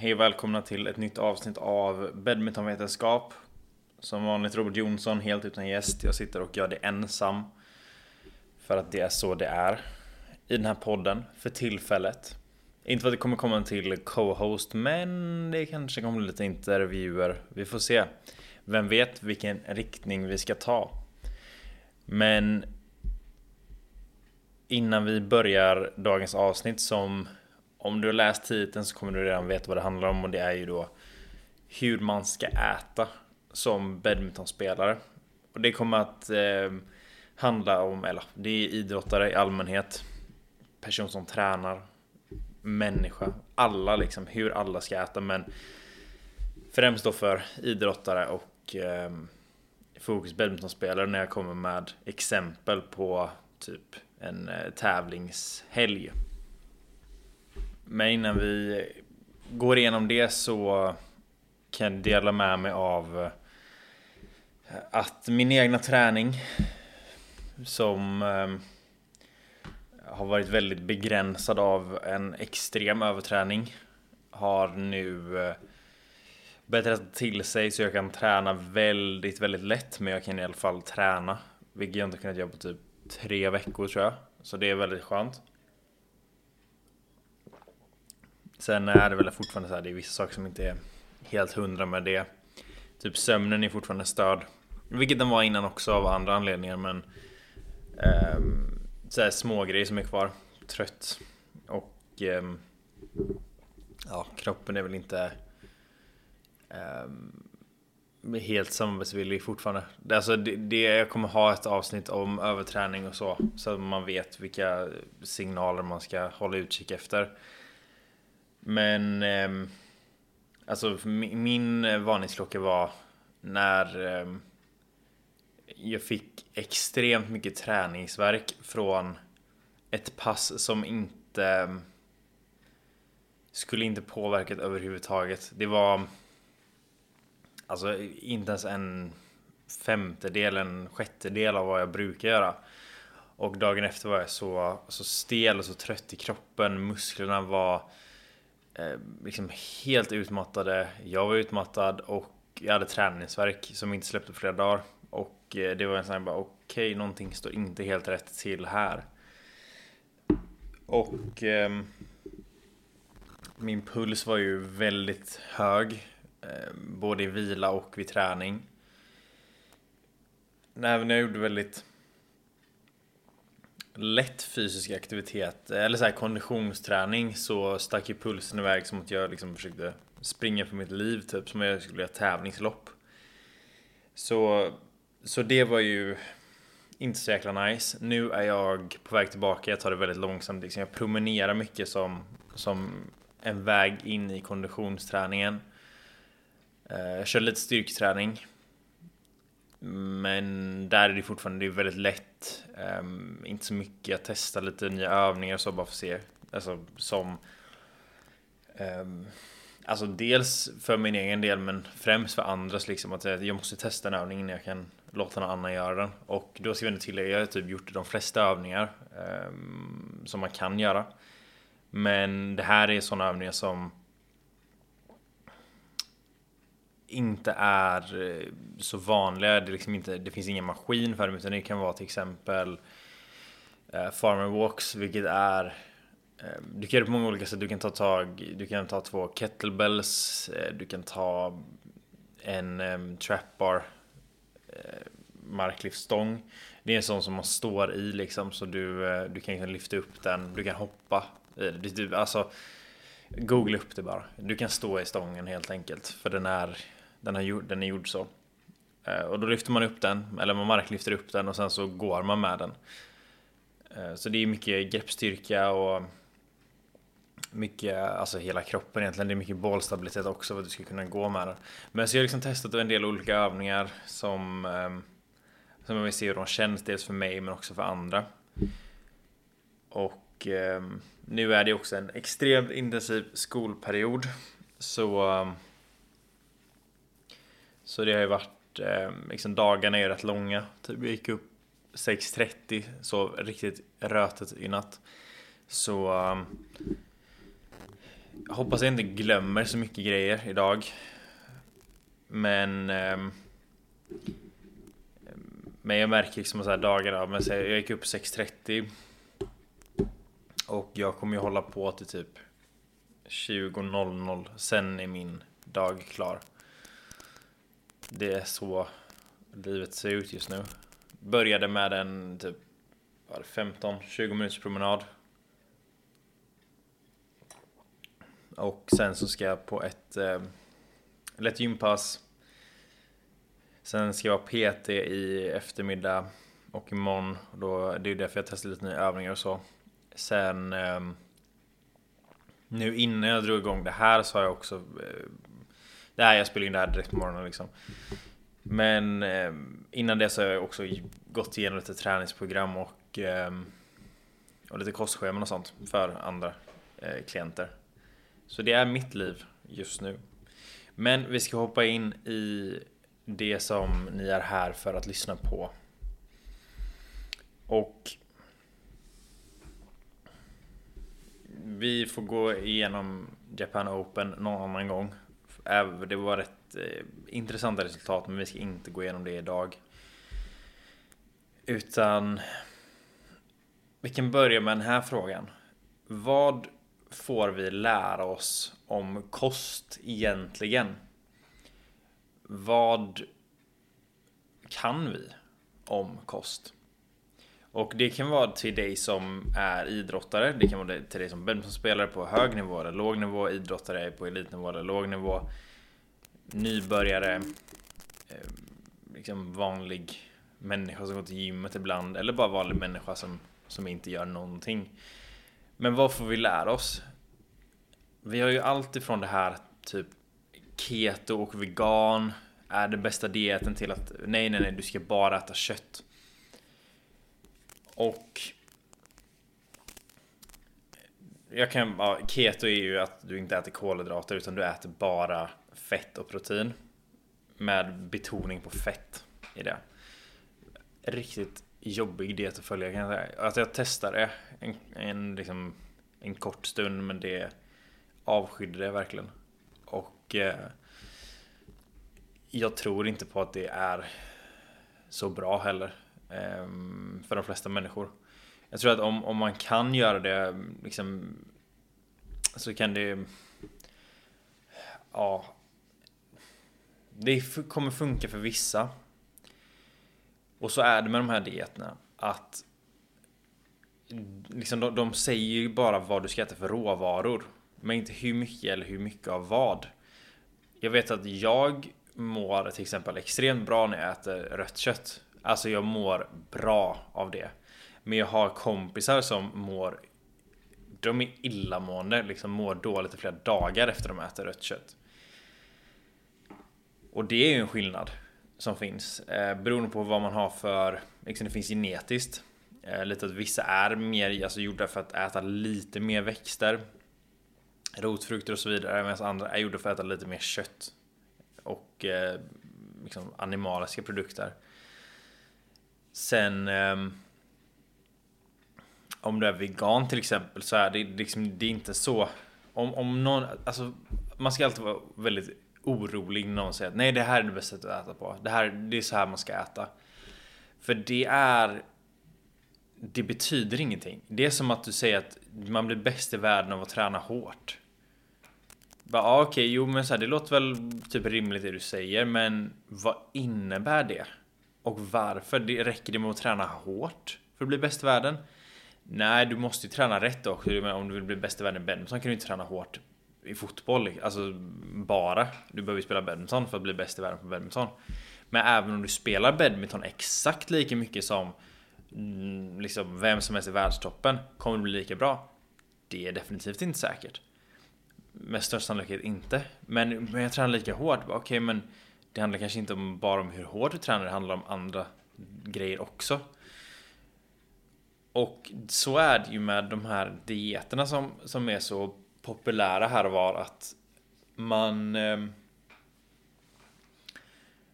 Hej och välkomna till ett nytt avsnitt av Badmintonvetenskap. Som vanligt Robert Jonsson, helt utan gäst. Jag sitter och gör det ensam. För att det är så det är. I den här podden, för tillfället. Inte för att det kommer komma en till co-host, men det kanske kommer lite intervjuer. Vi får se. Vem vet vilken riktning vi ska ta. Men innan vi börjar dagens avsnitt som om du har läst titeln så kommer du redan veta vad det handlar om och det är ju då hur man ska äta som badmintonspelare. Och det kommer att eh, handla om, eller det är idrottare i allmänhet, person som tränar, människa, alla liksom, hur alla ska äta men främst då för idrottare och eh, fokus badmintonspelare när jag kommer med exempel på typ en eh, tävlingshelg. Men innan vi går igenom det så kan jag dela med mig av eh, att min egna träning som ehm, har varit väldigt begränsad av en extrem överträning har nu bättrat börjat rätta till sig så jag kan träna väldigt, väldigt lätt men jag kan i alla fall träna vilket jag inte kunnat göra på typ tre veckor tror jag. Så det är väldigt skönt. Sen är det väl fortfarande så här, det är vissa saker som inte är helt hundra med det. Typ sömnen är fortfarande störd. Vilket den var innan också av andra anledningar men eh, så här små grejer som är kvar. Trött. Och eh, ja, kroppen är väl inte eh, helt samarbetsvillig fortfarande. Alltså det, det, jag kommer ha ett avsnitt om överträning och så. Så att man vet vilka signaler man ska hålla utkik efter. Men ehm, alltså, eh, alltså min varningsklocka var när eh, jag fick extremt mycket träningsverk från ett pass som inte ehm, skulle inte påverkat överhuvudtaget. Det var alltså inte ens en femtedel, en sjättedel av vad jag brukar göra. Och dagen efter var jag så, så stel och så trött i kroppen. Musklerna var Eh, Eh, liksom helt utmattade. Jag var utmattad och jag hade träningsverk som inte släppte på flera dagar. Och eh, det var en sån här bara okej, okay, någonting står inte helt rätt till här. Och eh, min puls var ju väldigt hög. Eh, både i vila och vid träning. Även när jag gjorde väldigt lätt fysisk aktivitet eller så här konditionsträning så stack ju pulsen iväg som att jag liksom försökte springa för mitt liv typ som jag skulle göra tävlingslopp. Så, så det var ju inte så jäkla nice. Nu är jag på väg tillbaka, jag tar det väldigt långsamt. Liksom jag promenerar mycket som, som en väg in i konditionsträningen. Eh, jag kör lite styrketräning. Men där är det fortfarande det är väldigt lätt. Um, inte så mycket. Jag testar lite nya övningar så bara för att se. Alltså som... Um, alltså dels för min egen del men främst för andras liksom. Att jag måste testa en övning innan jag kan låta någon annan göra den. Och då ska vi ändå tillägga, jag har typ gjort de flesta övningar um, som man kan göra. Men det här är sådana övningar som inte är eh, så vanliga. Det, liksom inte, det finns ingen maskin för dem utan det kan vara till exempel eh, farmer walks vilket är eh, du kan göra det på många olika sätt. Du kan ta tag, du kan ta två kettlebells, eh, du kan ta en um, trapbar eh, marklyftstång. Det är en sån som man står i liksom så du, eh, du kan liksom lyfta upp den, du kan hoppa. Du, du, alltså, Googla upp det bara. Du kan stå i stången helt enkelt för den är den, har, den är gjord så. Eh, och då lyfter man upp den, eller man marklyfter upp den och sen så går man med den. Eh, så det är mycket greppstyrka och mycket, alltså hela kroppen egentligen. Det är mycket bollstabilitet också för att du ska kunna gå med den. Men så jag har liksom testat en del olika övningar som, ehm, som jag vill se hur de känns. Dels för mig men också för andra. Och ehm, nu är det också en extremt intensiv skolperiod. Så ehm, så det har ju varit, eh, liksom dagarna är ju rätt långa. Typ jag gick upp 6.30, sov riktigt rötet i natt. Så um, Jag hoppas jag inte glömmer så mycket grejer idag. Men... Um, men jag märker liksom så här dagarna, men så jag gick upp 6.30 Och jag kommer ju hålla på till typ 20.00 Sen är min dag klar det är så livet ser ut just nu Började med en typ 15-20 minuters promenad Och sen så ska jag på ett eh, lätt gympass Sen ska jag vara PT i eftermiddag och imorgon. Då, det är därför jag testar lite nya övningar och så. Sen eh, nu innan jag drog igång det här så har jag också eh, det jag spelar in det här direkt på morgonen liksom. Men eh, innan det så har jag också gått igenom lite träningsprogram och eh, och lite kostscheman och sånt för andra eh, klienter. Så det är mitt liv just nu. Men vi ska hoppa in i det som ni är här för att lyssna på. Och vi får gå igenom Japan Open någon annan gång. Det var rätt eh, intressanta resultat men vi ska inte gå igenom det idag. Utan vi kan börja med den här frågan. Vad får vi lära oss om kost egentligen? Vad kan vi om kost? Och det kan vara till dig som är idrottare, det kan vara till dig som badmintonspelare på hög nivå eller låg nivå, idrottare på elitnivå eller låg nivå, nybörjare, ehm, liksom vanlig människa som går till gymmet ibland eller bara vanlig människa som, som inte gör någonting. Men vad får vi lära oss? Vi har ju allt ifrån det här typ keto och vegan är den bästa dieten till att nej, nej, nej, du ska bara äta kött. Och jag kan ja, keto är ju att du inte äter kolhydrater utan du äter bara fett och protein. Med betoning på fett i det. Riktigt jobbig diet att följa kan jag säga. Att jag testade en, en, liksom, en kort stund men det avskydde det verkligen. Och eh, jag tror inte på att det är så bra heller. Ehm, för de flesta människor. Jag tror att om, om man kan göra det liksom så kan det Ja Det kommer funka för vissa. Och så är det med de här dieterna att liksom de, de säger ju bara vad du ska äta för råvaror. Men inte hur mycket eller hur mycket av vad. Jag vet att jag mår till exempel extremt bra när jag äter rött kött. Alltså jag mår bra av det. Men jag har kompisar som mår De är illamående, liksom mår dåligt i flera dagar efter de äter rött kött. Och det är ju en skillnad som finns eh, beroende på vad man har för, liksom det finns genetiskt. Eh, lite att vissa är mer alltså, gjorda för att äta lite mer växter rotfrukter och så vidare medan andra är gjorda för att äta lite mer kött och eh, liksom animaliska produkter. Sen Um, om du är vegan till exempel så är det liksom det är inte så om, om någon, alltså man ska alltid vara väldigt orolig när någon säger att nej det här är det bästa sättet att äta på. Det här, det är så här man ska äta. För det är det betyder ingenting. Det är som att du säger att man blir bäst i världen av att träna hårt. Ja ah, okej, okay, jo men så här, det låter väl typ rimligt det du säger, men vad innebär det? Och varför? Det räcker det med att träna hårt för att bli bäst i världen? Nej, du måste ju träna rätt också. Om du vill bli bäst i världen i badminton kan du inte träna hårt i fotboll. Alltså bara. Du behöver ju spela badminton för att bli bäst i världen på badminton. Men även om du spelar badminton exakt lika mycket som mm, liksom vem som helst i världstoppen kommer du bli lika bra. Det är definitivt inte säkert. Med största sannolikhet inte. Men, men jag tränar lika hårt. Okej, okay, men det handlar kanske inte om, bara om hur hårt du tränar, det handlar om andra grejer också. Och så är det ju med de här dieterna som, som är så populära här och var att man eh,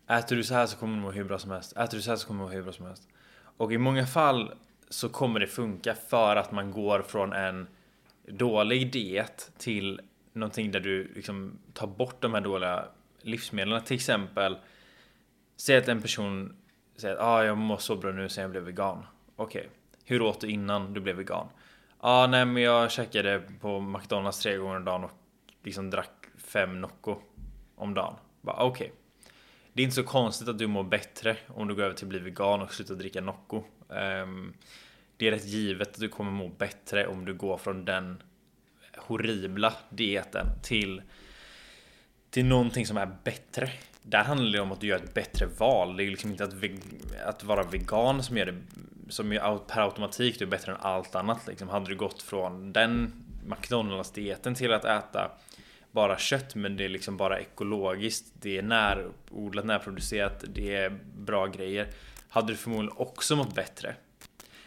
Äter du så här så kommer du må hur bra som helst. Äter du så här så kommer du må hur bra som helst. Och i många fall så kommer det funka för att man går från en dålig diet till någonting där du liksom tar bort de här dåliga livsmedlen. Till exempel, säg att en person säger att ah, jag mår så bra nu sen jag blev vegan. Okej, okay. hur åt du innan du blev vegan? ah, nej men jag käkade på McDonalds tre gånger om dagen och liksom drack fem Nocco om dagen. Okej. Okay. Det är inte så konstigt att du mår bättre om du går över till att bli vegan och slutar dricka Nocco. Um, det är rätt givet att du kommer må bättre om du går från den horribla dieten till till någonting som är bättre. Där handlar det om att du gör ett bättre val. Det är liksom inte att, att vara vegan som gör det som är per automatik du är bättre än allt annat. Liksom. Hade du gått från den McDonalds dieten till att äta bara kött men det är liksom bara ekologiskt. Det är närodlat, närproducerat, det är bra grejer. Hade du förmodligen också mått bättre.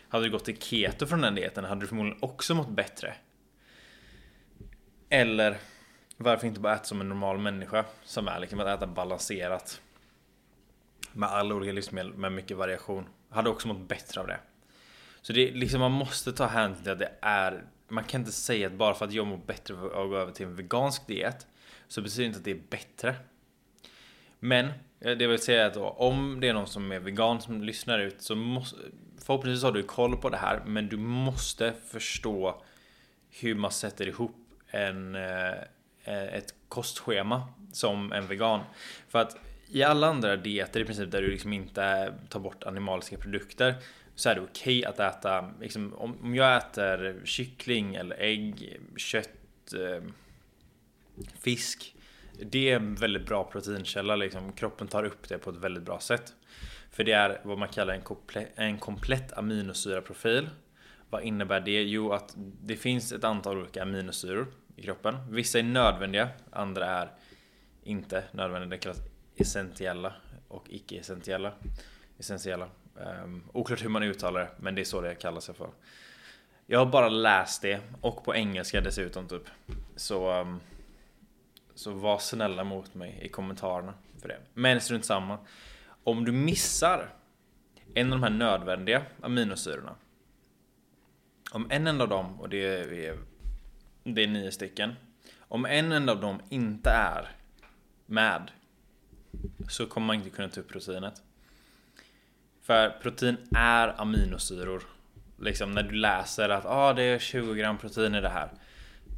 Hade du gått till keto från den dieten hade du förmodligen också mått bättre. Eller varför inte bara äta som en normal människa som är liksom att äta balanserat. Med alla olika livsmedel med mycket variation. Hade också mått bättre av det. Så det är liksom man måste ta hänsyn till att det är Man kan inte säga att bara för att jag mår bättre av att gå över till en vegansk diet Så betyder det inte att det är bättre. Men eh, det vill säga att då, om det är någon som är vegan som lyssnar ut så måste Förhoppningsvis har du koll på det här men du måste förstå hur man sätter ihop en, eh, Eh, ett kostschema som en vegan. För att i alla andra dieter i princip där du liksom inte tar bort animaliska produkter så är det okej okay att äta, liksom, om, jag äter kyckling eller ägg, kött, eh, fisk. Det är en väldigt bra proteinkälla, liksom. kroppen tar upp det på ett väldigt bra sätt. För det är vad man kallar en, komple en komplett aminosyraprofil. Vad innebär det? Jo, att det finns ett antal olika aminosyror i kroppen. Vissa är nödvändiga, andra är inte nödvändiga. Det kallas essentiella och icke-essentiella. Essentiella. Um, oklart hur man uttalar det, men det är så det kallas i alla fall. Jag har bara läst det och på engelska dessutom typ. Så, um, så var snälla mot mig i kommentarerna för det. Men strunt samma. Om du missar en av de här nödvändiga aminosyrorna. Om en enda av dem, och det är, det är nio stycken. Om en enda av dem inte är med så kommer man inte kunna ta upp proteinet. För protein är aminosyror. Liksom när du läser att ah, det är 20 gram protein i det här.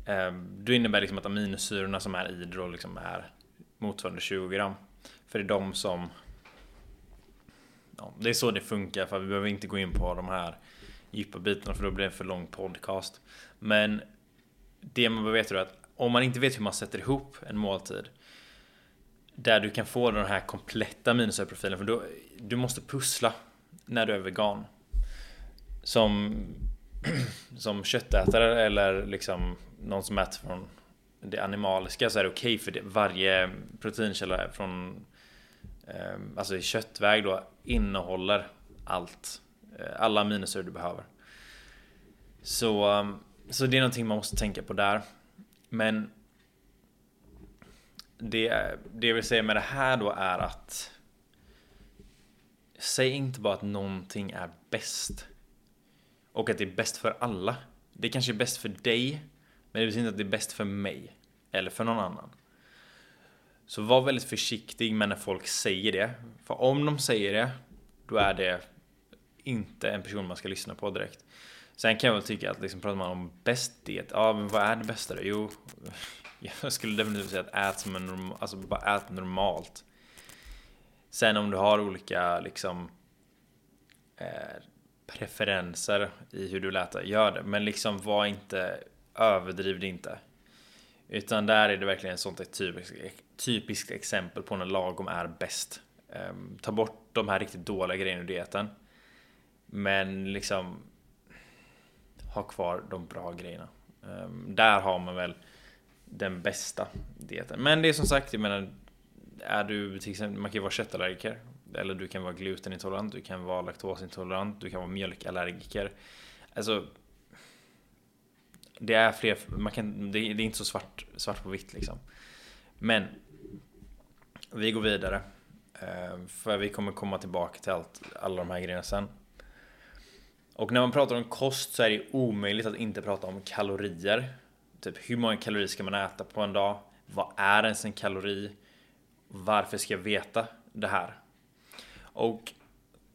Eh, då innebär liksom att aminosyrorna som är i det då liksom är motsvarande 20 gram. För det är de som... Ja, det är så det funkar för vi behöver inte gå in på de här djupa bitarna för då blir det en för lång podcast. Men det man behöver veta är att om man inte vet hur man sätter ihop en måltid där du kan få den här kompletta minusprofilen för då, du måste pussla när du är vegan. Som, som köttätare eller liksom någon som äter från det animaliska så är det okej okay för det, varje proteinkälla från eh, alltså i köttväg då innehåller allt. Eh, alla minuser du behöver. Så, ehm, så det är någonting man måste tänka på där. Men det, det jag vill säga med det här då är att Säg inte bara att någonting är bäst. Och att det är bäst för alla. Det kanske är bäst för dig, men det betyder inte att det är bäst för mig. Eller för någon annan. Så var väldigt försiktig med när folk säger det. För om de säger det, då är det inte en person man ska lyssna på direkt. Sen kan jag väl tycka att liksom pratar man om bäst diet, ja men vad är det bästa då? Jo, jag skulle definitivt säga att ät som en normal, alltså bara ät normalt. Sen om du har olika liksom eh, preferenser i hur du vill äta, gör det. Men liksom var inte, överdriv det inte. Utan där är det verkligen ett sånt typiskt, typiskt exempel på när lagom är bäst. Eh, ta bort de här riktigt dåliga grejerna ur dieten. Men liksom ha kvar de bra grejerna. Ehm, där har man väl den bästa dieten. Men det är som sagt, jag menar, är du till exempel, man kan ju vara köttallergiker. Eller du kan vara glutenintolerant, du kan vara laktosintolerant, du kan vara mjölkallergiker. Alltså Det är fler, man kan, det, är inte så svart, svart på vitt liksom. Men Vi går vidare. Ehm, för vi kommer komma tillbaka till allt, alla de här grejerna sen. Och när man pratar om kost så är det omöjligt att inte prata om kalorier. typ hur många kalorier ska man äta på en dag? Vad är ens en kalori? Varför ska jag veta det här? Och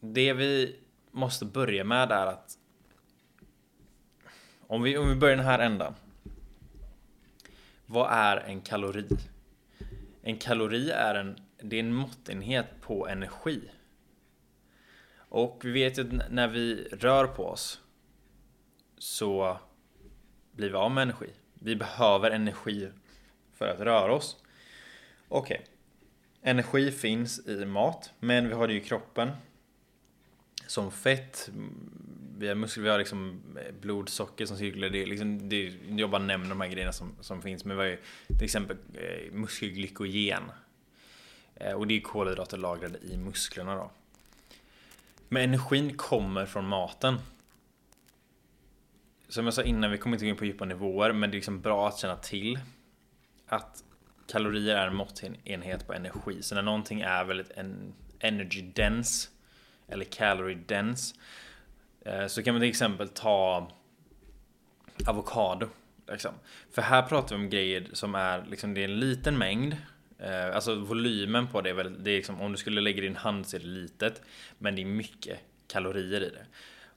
det vi måste börja med är att om vi, om vi börjar den här ändan. Vad är en kalori? En kalori är en, det är en måttenhet på energi. Och vi vet ju att när vi rör på oss så blir vi av med energi. Vi behöver energi för att röra oss. Okej. Okay. Energi finns i mat, men vi har det ju i kroppen. Som fett, mm, vi har muskler, vi har liksom eh, blodsocker som cirkulerar. Det är liksom, det är, jag bara nämner de här grejerna som, som finns. Men vi har ju till exempel eh, muskelglykogen. Eh, och det är kolhydrater lagrade i musklerna då. Men energin kommer från maten. Som jag sa innan, vi kommer inte gå in på djupa nivåer, men det är liksom bra att känna till att kalorier är en måttenhet på energi. Så när någonting är väldigt en energy dense eller calorie dense eh, så kan man till exempel ta avokado. Liksom. För här pratar vi om grejer som är liksom, det är en liten mängd. Eh, alltså volymen på det är väl, det är liksom, om du skulle lägga din hand så är det litet. Men det är mycket kalorier i det.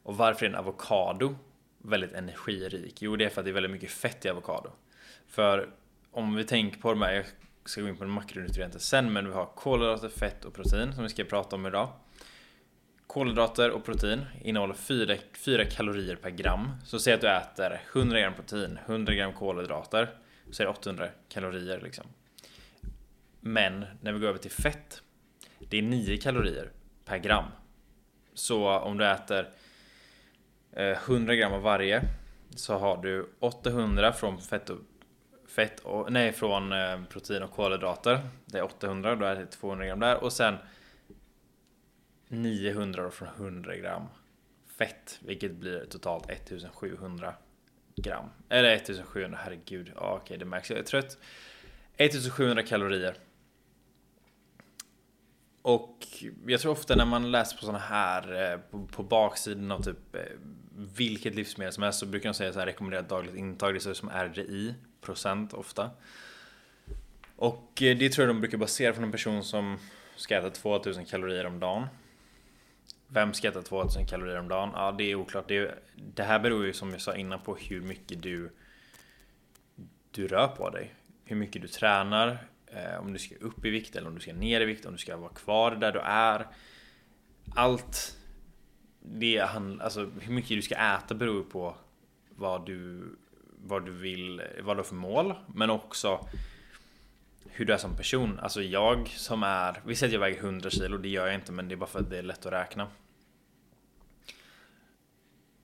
Och varför är en avokado väldigt energirik? Jo, det är för att det är väldigt mycket fett i avokado. För om vi tänker på de här, jag ska gå in på makronutrienter sen, men vi har kolhydrater, fett och protein som vi ska prata om idag. Kolhydrater och protein innehåller 4, 4 kalorier per gram. Så säg att du äter 100 gram protein, 100 gram kolhydrater, så är det 800 kalorier liksom. Men när vi går över till fett, det är 9 kalorier per gram. Så om du äter eh, 100 gram av varje så har du 800 från fett och fett och, nej, från eh, protein och kolhydrater. Det är 800, då är det 200 gram där och sen 900 från 100 gram fett, vilket blir totalt 1700 gram. Eller 1700, herregud. Ja, okej, okay, det märks. Jag är trött. 1700 kalorier. Och jag tror ofta när man läser på sådana här eh, på, på baksidan av typ eh, vilket livsmedel som helst så brukar de säga så här rekommenderat dagligt intag. Det är som RDI procent ofta. Och eh, det tror jag de brukar basera från en person som ska äta 2000 kalorier om dagen. Vem ska äta 2000 kalorier om dagen? Ja, det är oklart. Det, det här beror ju som jag sa innan på hur mycket du, du rör på dig. Hur mycket du tränar, Eh, om du ska upp i vikt eller om du ska ner i vikt, om du ska vara kvar där du är. Allt det handlar, alltså hur mycket du ska äta beror på vad du, vad du vill, vad du har för mål, men också hur du är som person. Alltså jag som är, vi säger att jag väger 100 kilo, det gör jag inte men det är bara för att det är lätt att räkna.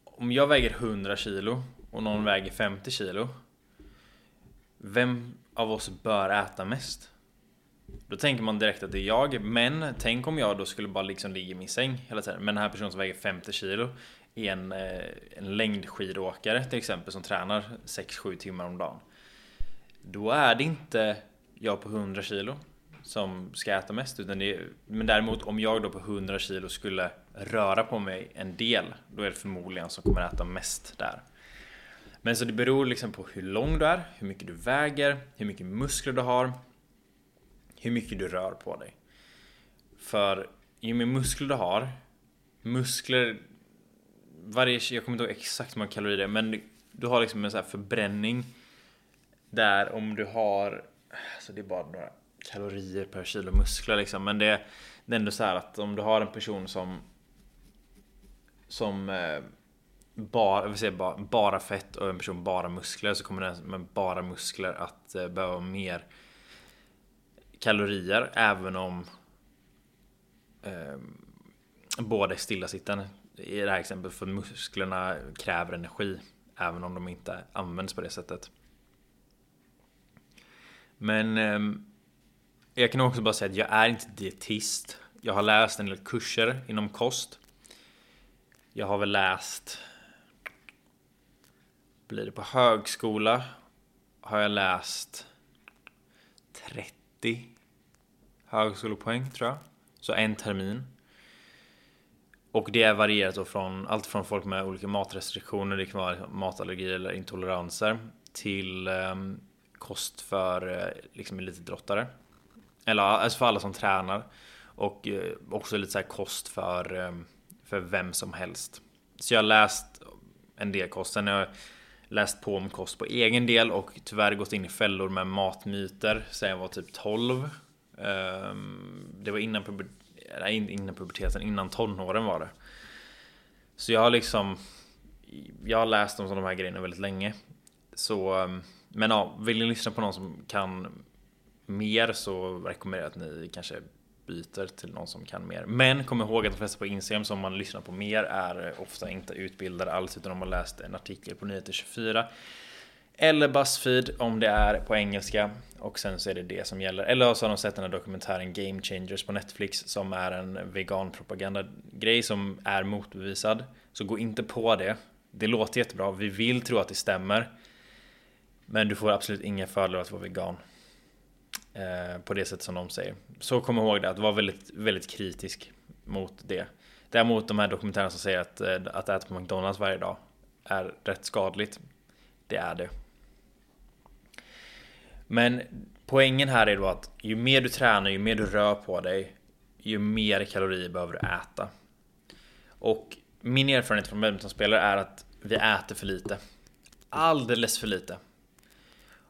Om jag väger 100 kilo och någon väger 50 kilo. Vem av oss bör äta mest? Då tänker man direkt att det är jag, men tänk om jag då skulle bara liksom ligga i min säng hela tiden. Men den här personen som väger 50 kilo är en, eh, en längdskidåkare till exempel som tränar 6-7 timmar om dagen. Då är det inte jag på 100 kilo som ska äta mest. Utan det är, men däremot om jag då på 100 kilo skulle röra på mig en del, då är det förmodligen som kommer äta mest där. Men så det beror liksom på hur lång du är, hur mycket du väger, hur mycket muskler du har, hur mycket du rör på dig. För ju mer muskler du har, muskler, varje, jag kommer inte ihåg exakt hur många kalorier det är, men du har liksom en sån här förbränning där om du har, alltså det är bara några kalorier per kilo muskler liksom, men det, det är ändå så att om du har en person som som eh, bara, vill säga, bara, bara fett och en person bara muskler så kommer den med bara muskler att eh, behöva mer kalorier även om eh, båda är stillasittande. I det här exemplet för musklerna kräver energi även om de inte används på det sättet. Men eh, jag kan också bara säga att jag är inte dietist. Jag har läst en del kurser inom kost. Jag har väl läst blir det på högskola har jag läst 30 högskolepoäng tror jag. Så en termin. Och det är varierat då från allt från folk med olika matrestriktioner, det kan vara matallergi eller intoleranser. till um, kost för eh, liksom elitidrottare. Eller alltså för alla som tränar. Och eh, också lite så här kost för, eh, för vem som helst. Så jag har läst en del kost. Sen har jag läst på om kost på egen del och tyvärr gått in i fällor med matmyter sen jag var typ 12. Ehm, det var innan, puber innan puberteten, innan tonåren var det. Så jag har liksom Jag har läst om sådana här grejerna väldigt länge. Så ehm, Men ja, vill ni lyssna på någon som kan mer så rekommenderar jag att ni kanske byter till någon som kan mer. Men kom ihåg att de flesta på Instagram som man lyssnar på mer är ofta inte utbildade alls utan de har läst en artikel på Nyheter 24 eller Buzzfeed om det är på engelska och sen så är det det som gäller. Eller så har de sett den här dokumentären Game Changers på Netflix som är en veganpropaganda grej som är motbevisad. Så gå inte på det. Det låter jättebra. Vi vill tro att det stämmer. Men du får absolut inga fördelar att vara vegan. Eh, på det sätt som de säger. Så kom ihåg det, att vara väldigt, väldigt kritisk mot det. Däremot de här dokumentärerna som säger att, eh, att äta på McDonalds varje dag är rätt skadligt. Det är det. Men poängen här är då att ju mer du tränar, ju mer du rör på dig, ju mer kalorier behöver du äta. Och min erfarenhet från badmintonspelare är att vi äter för lite. Alldeles för lite.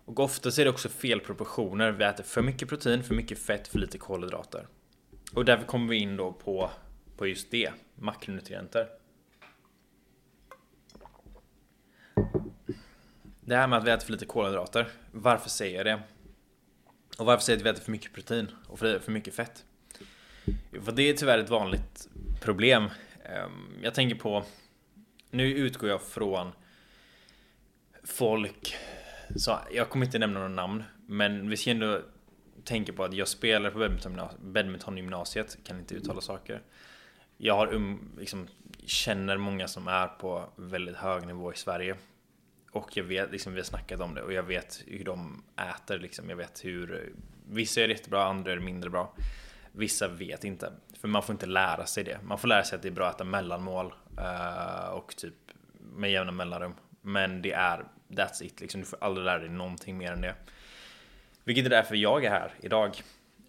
Och ofta är det också fel proportioner. Vi äter för mycket protein, för mycket fett, för lite kolhydrater. Och därför kommer vi in då på, på just det, makronutrienter. Det här med att vi äter för lite kolhydrater. Varför säger jag det? Och varför säger jag att vi äter för mycket protein och för, för mycket fett? För det är tyvärr ett vanligt problem. Ehm, jag tänker på... Nu utgår jag från folk... Så jag kommer inte nämna några namn, men vi ska ändå tänka på att jag spelar på badmintongymnasiet, kan inte uttala saker. Jag har um, liksom, känner många som är på väldigt hög nivå i Sverige. Och jag vet, liksom, vi har snackat om det och jag vet hur de äter. Liksom. Jag vet hur vissa är jättebra, andra är mindre bra. Vissa vet inte, för man får inte lära sig det. Man får lära sig att det är bra att äta mellanmål uh, och typ med jämna mellanrum. Men det är that's it, liksom. du får aldrig lära dig någonting mer än det. Vilket är därför jag är här idag.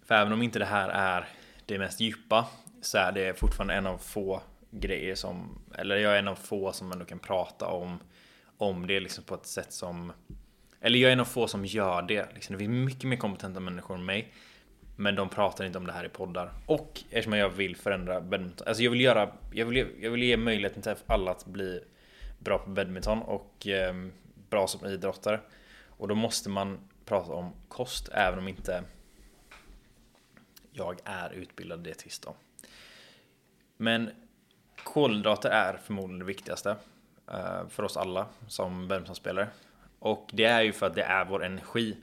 För även om inte det här är det mest djupa så är det fortfarande en av få grejer som, eller jag är en av få som ändå kan prata om om det liksom på ett sätt som Eller jag är en av få som gör det. Liksom, det finns mycket mer kompetenta människor än mig. Men de pratar inte om det här i poddar. Och eftersom jag vill förändra badminton. Alltså jag vill göra Jag vill, jag vill ge möjligheten till alla att bli bra på badminton och eh, bra som idrottare. Och då måste man prata om kost även om inte jag är utbildad dietist då. Men kolhydrater är förmodligen det viktigaste. Eh, för oss alla som badmintonspelare. Och det är ju för att det är vår energi.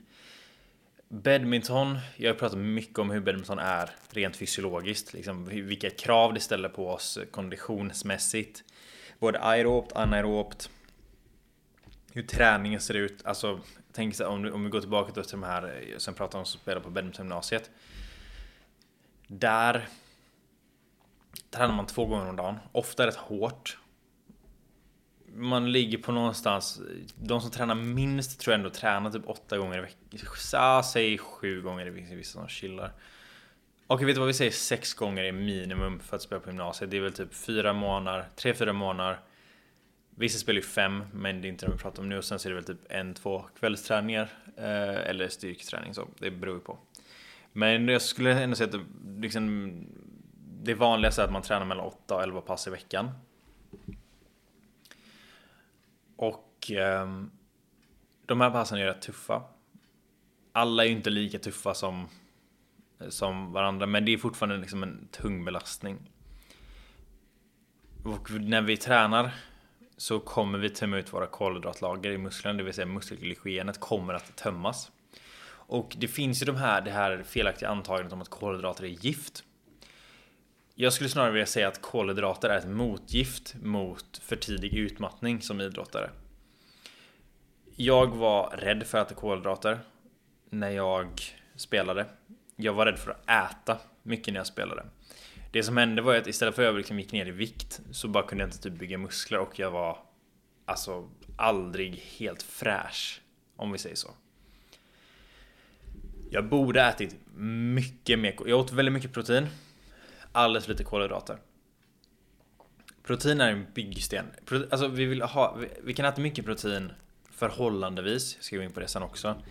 Badminton, jag har pratat mycket om hur badminton är rent fysiologiskt, liksom vilka krav det ställer på oss konditionsmässigt. Både aerobt, anaerobt. Hur träningen ser ut, alltså tänk så om, om vi går tillbaka till de här eh, som pratar om som spelar på badmintongymnasiet. Där tränar man två gånger om dagen, ofta rätt hårt man ligger på någonstans, de som tränar minst tror jag ändå tränar typ åtta gånger i veckan. Säg sju gånger det finns vissa som chillar. Okej, vet du vad vi säger? Sex gånger är minimum för att spela på gymnasiet. Det är väl typ fyra månader, tre, fyra månader. Vissa spelar ju fem, men det är inte det vi pratar om nu. Och sen så är det väl typ en, två kvällsträningar. Eh, eller styrketräning, så det beror ju på. Men jag skulle ändå säga att det, liksom, det vanligaste är att man tränar mellan 8 och 11 pass i veckan. Och eh, de här passen är rätt tuffa. Alla är ju inte lika tuffa som, som varandra, men det är fortfarande liksom en tung belastning. Och när vi tränar så kommer vi tömma ut våra kolhydratlager i musklerna, det vill säga muskelglykogenet kommer att tömmas. Och det finns ju de här, det här felaktiga antagandet om att kolhydrater är gift. Jag skulle snarare vilja säga att kolhydrater är ett motgift mot för tidig utmattning som idrottare. Jag var rädd för att äta kolhydrater när jag spelade. Jag var rädd för att äta mycket när jag spelade. Det som hände var att istället för att jag liksom gick ner i vikt så bara kunde jag inte typ bygga muskler och jag var alltså aldrig helt fräsch Om vi säger så. Jag borde ätit mycket mer. Jag åt väldigt mycket protein. Alldeles för lite kolhydrater. Protein är en byggsten. Alltså vi vill ha, vi kan äta mycket protein förhållandevis, jag ska gå in på det sen också.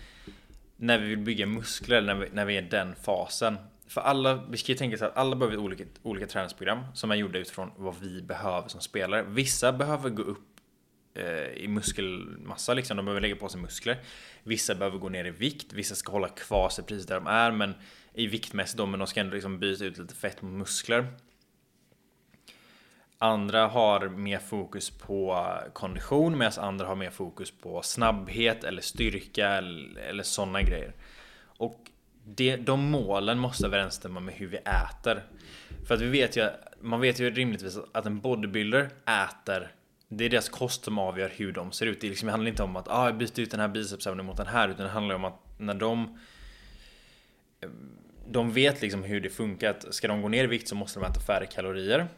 När vi vill bygga muskler, när vi, när vi är i den fasen. För alla, vi ska ju tänka så att alla behöver olika, olika träningsprogram som är gjorda utifrån vad vi behöver som spelare. Vissa behöver gå upp eh, i muskelmassa liksom, de behöver lägga på sig muskler. Vissa behöver gå ner i vikt, vissa ska hålla kvar sig precis där de är men i viktmässigt då, men de ska ändå liksom byta ut lite fett mot muskler. Andra har mer fokus på kondition medan andra har mer fokus på snabbhet eller styrka eller, eller sådana grejer. Och det, de målen måste överensstämma med hur vi äter. För att vi vet ju, man vet ju rimligtvis att en bodybuilder äter det är deras kost som avgör hur de ser ut. Det, liksom, det handlar inte om att ah, byta ut den här bicepsövningen mot den här. Utan det handlar om att när de De vet liksom hur det funkar. Att ska de gå ner i vikt så måste de äta färre kalorier.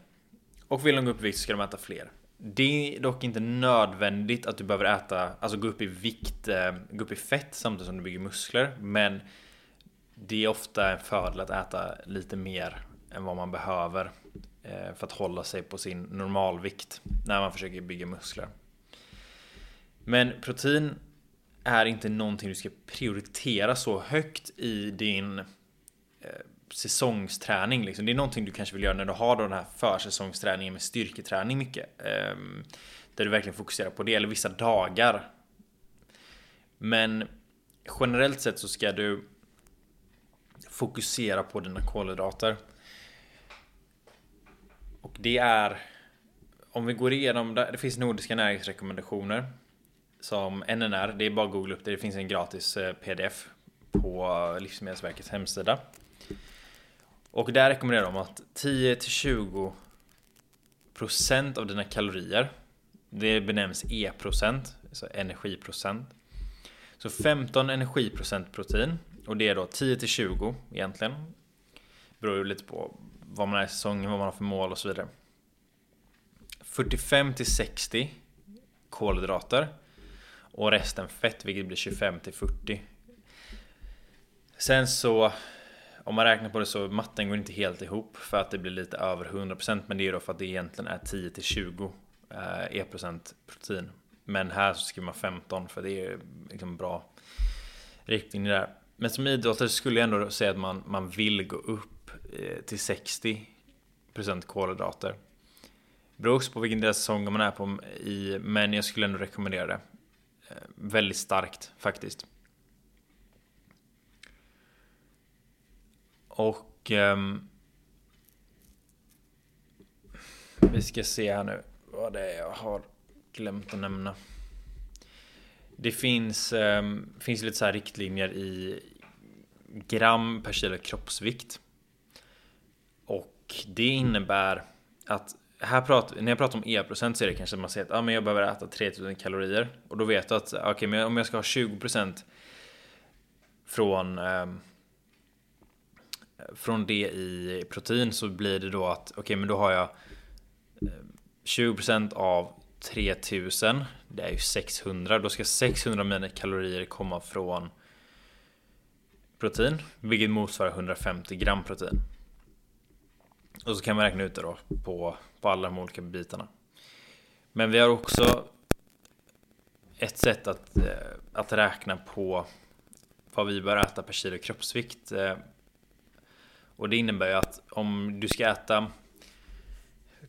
Och vill de gå upp i vikt så ska de äta fler. Det är dock inte nödvändigt att du behöver äta, alltså gå upp i vikt, eh, gå upp i fett samtidigt som du bygger muskler. Men det är ofta en fördel att äta lite mer än vad man behöver eh, för att hålla sig på sin normalvikt när man försöker bygga muskler. Men protein är inte någonting du ska prioritera så högt i din eh, säsongsträning. Liksom. Det är någonting du kanske vill göra när du har den här försäsongsträningen med styrketräning mycket. Ehm, där du verkligen fokuserar på det, eller vissa dagar. Men generellt sett så ska du fokusera på dina kolhydrater. Och det är om vi går igenom, det finns nordiska näringsrekommendationer som NNR, det är bara att googla upp det, det finns en gratis eh, pdf på Livsmedelsverkets hemsida. Och där rekommenderar de att 10-20% av dina kalorier, det benämns E-procent, alltså energiprocent. Så 15 energiprocent protein, och det är då 10 till 20 egentligen. Beror ju lite på vad man är i säsongen, vad man har för mål och så vidare. 45 till 60 kolhydrater och resten fett, vilket blir 25 till 40. Sen så om man räknar på det så matten går inte helt ihop för att det blir lite över 100% men det är då för att det egentligen är 10 till 20 e-procent eh, e protein. Men här så skriver man 15 för det är liksom bra riktning där. Men som idrottare skulle jag ändå säga att man, man vill gå upp eh, till 60% kolhydrater. Beror också på vilken del av säsongen man är på i, men jag skulle ändå rekommendera det. Eh, väldigt starkt faktiskt. Och... Um, vi ska se här nu vad det är jag har glömt att nämna. Det finns, um, finns lite så här riktlinjer i gram per kilo kroppsvikt. Och det innebär att här pratar, när jag pratar om e-procent så är det kanske man säger att ah, men jag behöver äta 3000 kalorier. Och då vet du att okay, men om jag ska ha 20% från um, från det i protein så blir det då att okej okay, men då har jag ehm, 20% av 3000 det är ju 600 Då ska 600 mina kalorier komma från Protein Vilket motsvarar 150 gram protein. Och så kan man räkna ut det då på, på alla de olika bitarna. Men vi har också Ett sätt att, eh, att räkna på Vad vi bör äta per kilo kroppsvikt. Eh, och det innebär ju att om du ska äta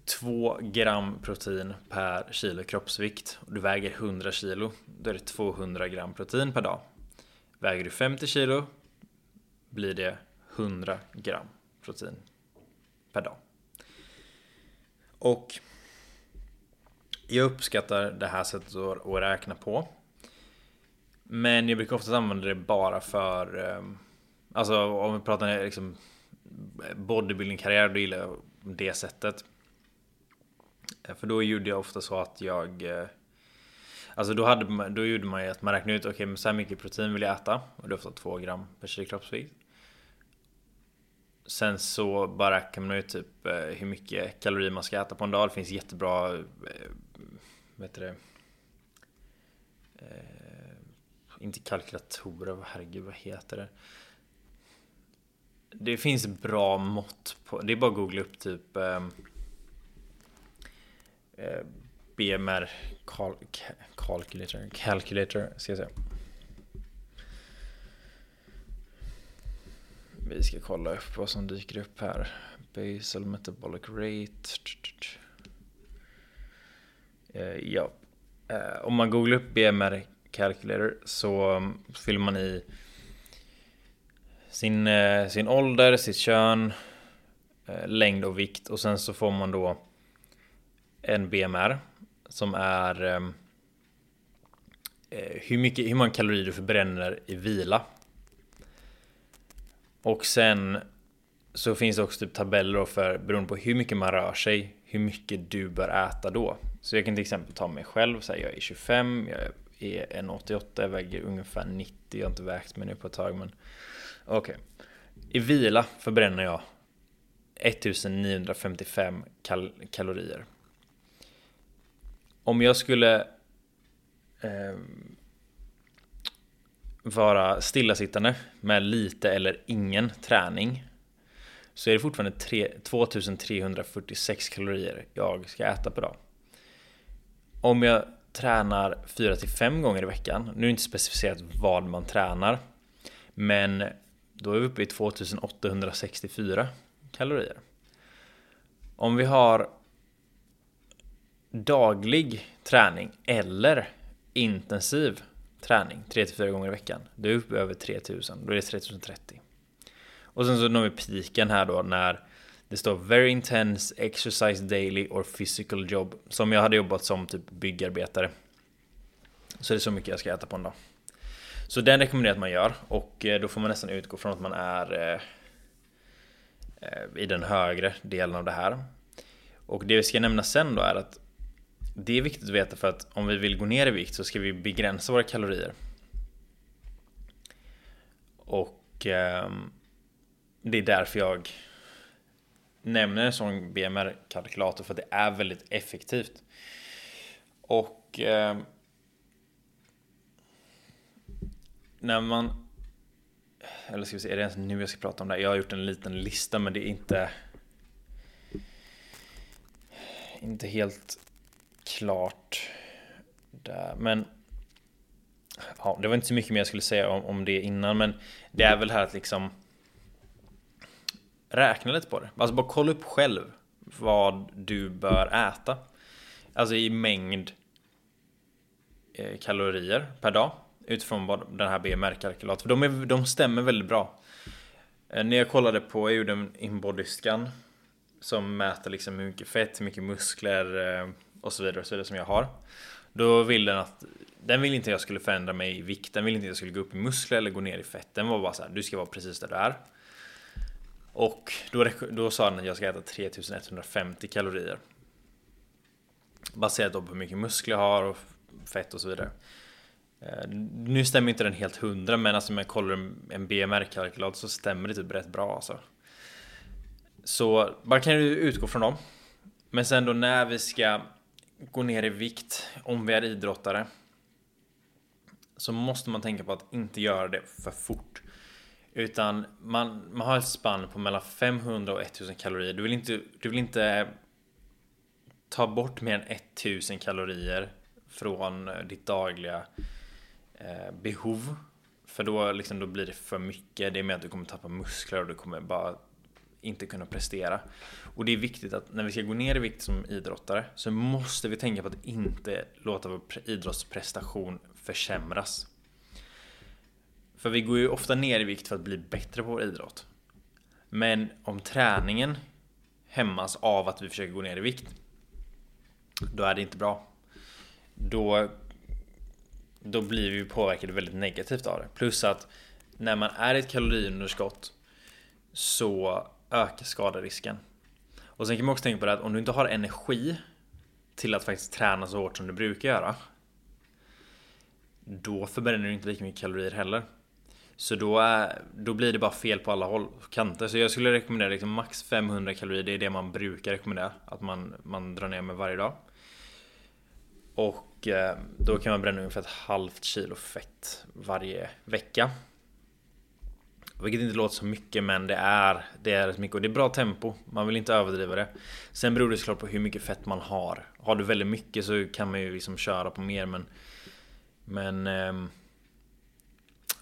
2 gram protein per kilo kroppsvikt och du väger 100 kilo, då är det 200 gram protein per dag. Väger du 50 kilo blir det 100 gram protein per dag. Och jag uppskattar det här sättet att räkna på. Men jag brukar ofta använda det bara för ehm, Alltså om vi pratar liksom bodybuilding-karriär, då gillar jag det sättet. Eh, för då gjorde jag ofta så att jag eh, Alltså då, hade, då gjorde man ju att man räknade ut, okej okay, men så här mycket protein vill jag äta. Och det är ofta 2 gram per kilo kroppsvikt. Sen så bara räknar man ut typ eh, hur mycket kalorier man ska äta på en dag. Det finns jättebra, vad heter det? inte kalkylatorer, herregud vad heter det? Det finns bra mått på, det är bara att googla upp typ eh, eh BMR cal calculator, calculator ska jag säga. Vi ska kolla upp vad som dyker upp här. Basal metabolic rate. Uh, ja. Uh, om man googlar upp BMR calculator så mm, fyller man i sin, uh, sin ålder, sitt kön, längd och vikt och sen så får man då en BMR som är ehm, eh, hur, mycket, hur många kalorier du förbränner i vila. Och sen så finns det också typ tabeller för beroende på hur mycket man rör sig, hur mycket du bör äta då. Så jag kan till exempel ta mig själv, så här, jag är 25, jag är 1,88, jag väger ungefär 90, jag har inte vägt mig nu på ett tag men okej. Okay. I vila förbränner jag 1955 kal kalorier. Om jag skulle eh, vara stillasittande med lite eller ingen träning så är det fortfarande 3, 2346 kalorier jag ska äta per dag. Om jag tränar 4-5 gånger i veckan, nu är det inte specificerat vad man tränar, men då är vi uppe i 2864 kalorier. Om vi har daglig träning eller intensiv träning 3-4 gånger i veckan, då är vi uppe över 3000, då är det 3030. Och sen så når vi piken här då när det står very intense exercise daily or physical job. Som jag hade jobbat som typ byggarbetare. Så det är så mycket jag ska äta på en dag. Så den rekommenderar jag att man gör och eh, då får man nästan utgå från att man är eh, eh, i den högre delen av det här. Och det vi ska nämna sen då är att det är viktigt att veta för att om vi vill gå ner i vikt så ska vi begränsa våra kalorier. Och eh, det är därför jag nämner en sån BMR-kalkylator för att det är väldigt effektivt. Och eh, när man eller ska vi se, är det ens nu jag ska prata om det? Jag har gjort en liten lista men det är inte inte helt klart där. Men ja, det var inte så mycket mer jag skulle säga om, om det innan men det är väl här att liksom räkna lite på det. Alltså bara kolla upp själv vad du bör äta. Alltså i mängd eh, kalorier per dag utifrån vad den här BMR-kalkylatorn. För de, är, de stämmer väldigt bra. Eh, när jag kollade på, jag gjorde en inbody som mäter liksom hur mycket fett, hur mycket muskler eh, och så vidare och så vidare som jag har. Då vill den att den vill inte jag skulle förändra mig i vikt, den vill inte jag skulle gå upp i muskler eller gå ner i fett. Den var bara så här, du ska vara precis där du är. Och då, då sa den att jag ska äta 3150 kalorier. Baserat på hur mycket muskler jag har och fett och så vidare. Eh, nu stämmer inte den helt hundra men alltså om jag kollar en BMR-kalkylator så stämmer det typ rätt bra alltså. Så man kan ju utgå från dem. Men sen då när vi ska gå ner i vikt om vi är idrottare. Så måste man tänka på att inte göra det för fort. Utan man, man har ett spann på mellan 500 och 1000 kalorier. Du vill inte, du vill inte ta bort mer än 1000 kalorier från eh, ditt dagliga eh, behov. För då, liksom, då blir det för mycket. Det är med att du kommer tappa muskler och du kommer bara inte kunna prestera. Och det är viktigt att när vi ska gå ner i vikt som idrottare så måste vi tänka på att inte låta vår idrottsprestation försämras. För vi går ju ofta ner i vikt för att bli bättre på vår idrott. Men om träningen hämmas av att vi försöker gå ner i vikt, då är det inte bra. Då, då blir vi påverkade väldigt negativt av det. Plus att när man är i ett kaloriunderskott så ökar skaderisken. Och sen kan man också tänka på det att om du inte har energi till att faktiskt träna så hårt som du brukar göra. Då förbränner du inte lika mycket kalorier heller. Så då, är, då blir det bara fel på alla håll och kanter. Så jag skulle rekommendera liksom max 500 kalorier. Det är det man brukar rekommendera. Att man, man drar ner med varje dag. Och eh, då kan man bränna ungefär ett halvt kilo fett varje vecka. Vilket inte låter så mycket men det är Det är rätt mycket. Och det är bra tempo. Man vill inte överdriva det. Sen beror det såklart på hur mycket fett man har. Har du väldigt mycket så kan man ju liksom köra på mer men Men ähm,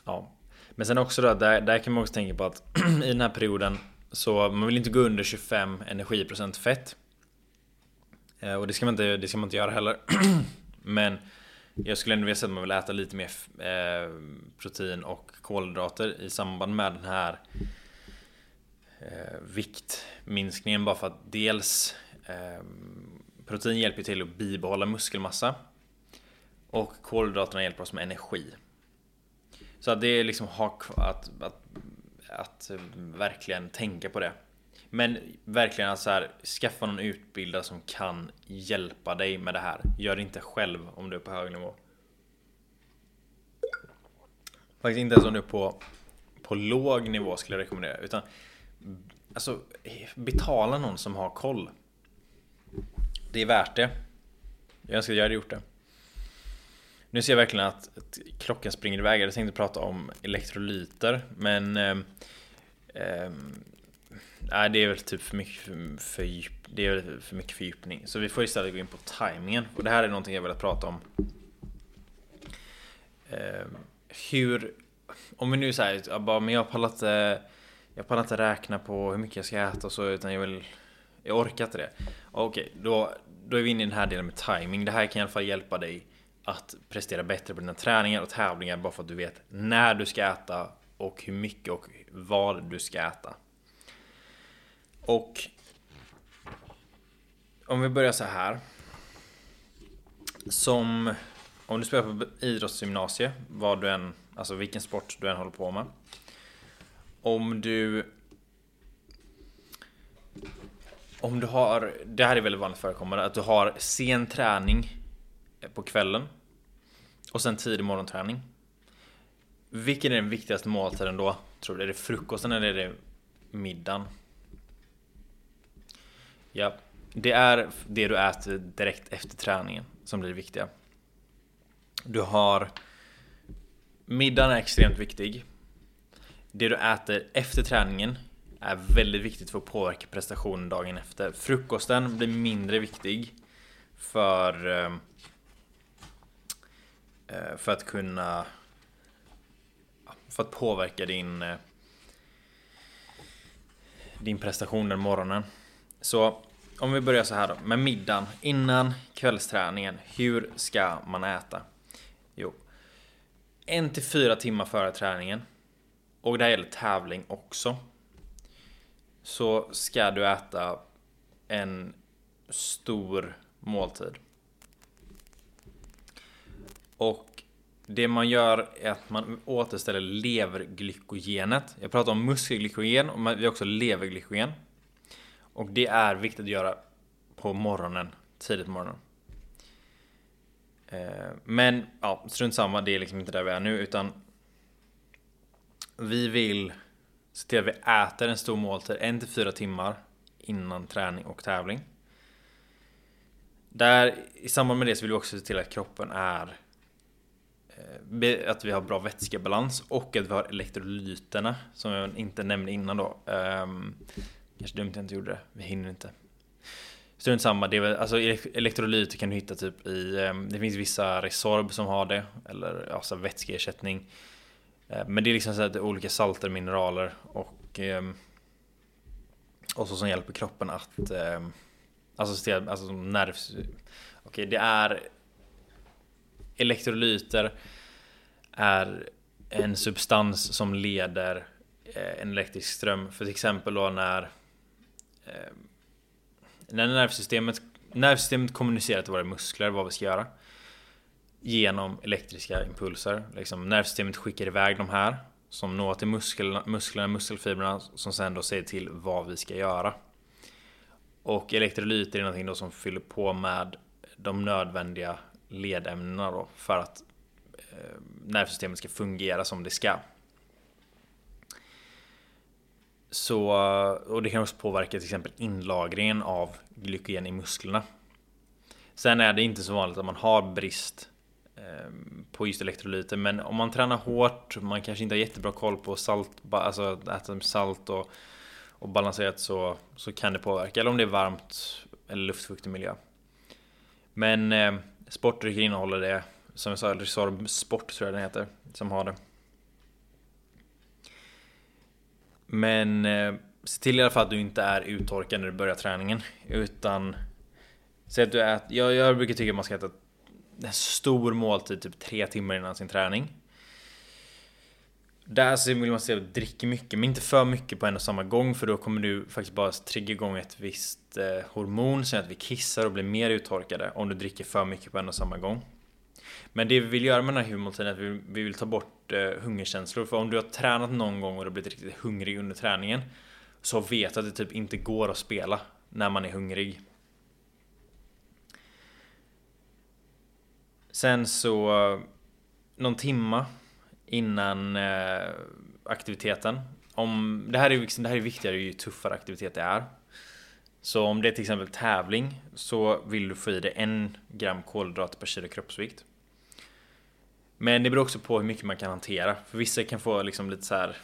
Ja. Men sen också då, där, där kan man också tänka på att I den här perioden Så man vill inte gå under 25 energiprocent fett. Eh, och det ska man inte, det ska man inte göra heller. Men jag skulle ändå vilja säga att man vill äta lite mer eh, protein och kolhydrater i samband med den här eh, viktminskningen bara för att dels eh, protein hjälper till att bibehålla muskelmassa och kolhydraterna hjälper oss med energi. Så att det är liksom att, att, att, att verkligen tänka på det. Men verkligen att så här, skaffa någon utbildare som kan hjälpa dig med det här. Gör det inte själv om du är på hög nivå. Faktiskt inte ens om du är på, på låg nivå skulle jag rekommendera. Utan alltså betala någon som har koll. Det är värt det. Jag önskar att jag hade gjort det. Nu ser jag verkligen att, att klockan springer iväg. Jag tänkte prata om elektrolyter. Men eh, eh, Nej, det är väl typ för mycket för, för, det är för mycket fördjupning. Så vi får istället gå in på timingen. Och det här är någonting jag velat prata om. Eh, hur... Om vi nu säger jag bara, men jag pallar inte... Jag pallar inte räkna på hur mycket jag ska äta och så, utan jag vill... Jag orkar inte det. Okej, då, då är vi inne i den här delen med timing. Det här kan i alla fall hjälpa dig att prestera bättre på dina träningar och tävlingar bara för att du vet när du ska äta och hur mycket och vad du ska äta. Och om vi börjar så här. Som om du spelar på idrottsgymnasie, vad du än, alltså vilken sport du än håller på med. Om du om du har, det här är väldigt vanligt förekommande, att du har sen träning på kvällen och sen tidig morgonträning. Vilken är den viktigaste måltiden då? Tror du? Är det frukosten eller är det middagen? Ja, det är det du äter direkt efter träningen som blir det viktiga. Du har Middagen är extremt viktig. Det du äter efter träningen är väldigt viktigt för att påverka prestationen dagen efter. Frukosten blir mindre viktig för ehm, eh, för att kunna för att påverka din eh, din prestation den morgonen. Så om vi börjar så här då med middagen innan kvällsträningen. Hur ska man äta? Jo, en till fyra timmar före träningen och det här gäller tävling också. Så ska du äta en stor måltid. Och det man gör är att man återställer leverglykogenet. Jag pratar om muskelglykogen och vi har också leverglykogen. Och det är viktigt att göra på morgonen, tidigt på morgonen. Eh, men ja, strunt samma, det är liksom inte där vi är nu utan Vi vill se till att vi äter en stor måltid, en till fyra timmar innan träning och tävling. Där, I samband med det så vill vi också se till att kroppen är eh, Att vi har bra vätskebalans och att vi har elektrolyterna som jag inte nämnde innan då. Ehm, Kanske dumt att jag inte gjorde det. Vi hinner inte. Strunt samma. Det är väl, alltså elektrolyter kan du hitta typ i... Ehm, det finns vissa Resorb som har det. Eller alltså vätskeersättning. Eh, men det är liksom så att det är olika salter, mineraler och... Ehm, och så som hjälper kroppen att... Ehm, alltså, alltså nervs... Okej, okay, det är... Elektrolyter är en substans som leder eh, en elektrisk ström. För till exempel då när Eh, när nervsystemet, nervsystemet kommunicerar till våra muskler vad vi ska göra genom elektriska impulser. Liksom nervsystemet skickar iväg de här som når till musklerna, musklerna, muskelfibrerna som sen då säger till vad vi ska göra. Och elektrolyter är någonting då som fyller på med de nödvändiga ledämnena då för att eh, nervsystemet ska fungera som det ska. Så, och det kan också påverka till exempel inlagringen av glykogen i musklerna. Sen är det inte så vanligt att man har brist ehm, på just elektrolyter. Men om man tränar hårt, man kanske inte har jättebra koll på salt, alltså äta salt och, och balanserat så, så kan det påverka. Eller om det är varmt eller luftfuktig miljö. Men eh, sportdrycker innehåller det. Som jag sa, Resorb Sport tror jag den heter, som har det. Men eh, se till i alla fall att du inte är uttorkad när du börjar träningen. Utan Säg att du äter, jag, jag brukar tycka att man ska äta en stor måltid typ tre timmar innan sin träning. Där så vill man se att dricka mycket, men inte för mycket på en och samma gång för då kommer du faktiskt bara trigga igång ett visst eh, hormon som gör att vi kissar och blir mer uttorkade om du dricker för mycket på en och samma gång. Men det vi vill göra med den här huvudmåltiden är att vi, vi vill ta bort eh, hungerkänslor. För om du har tränat någon gång och du har blivit riktigt hungrig under träningen så vet du att det typ inte går att spela när man är hungrig. Sen så någon timma innan eh, aktiviteten. Om, det, här är, liksom, det här är viktigare ju tuffare aktivitet det är. Så om det är till exempel tävling så vill du få i dig en gram kolhydrater per kilo kroppsvikt. Men det beror också på hur mycket man kan hantera. För vissa kan få liksom lite så här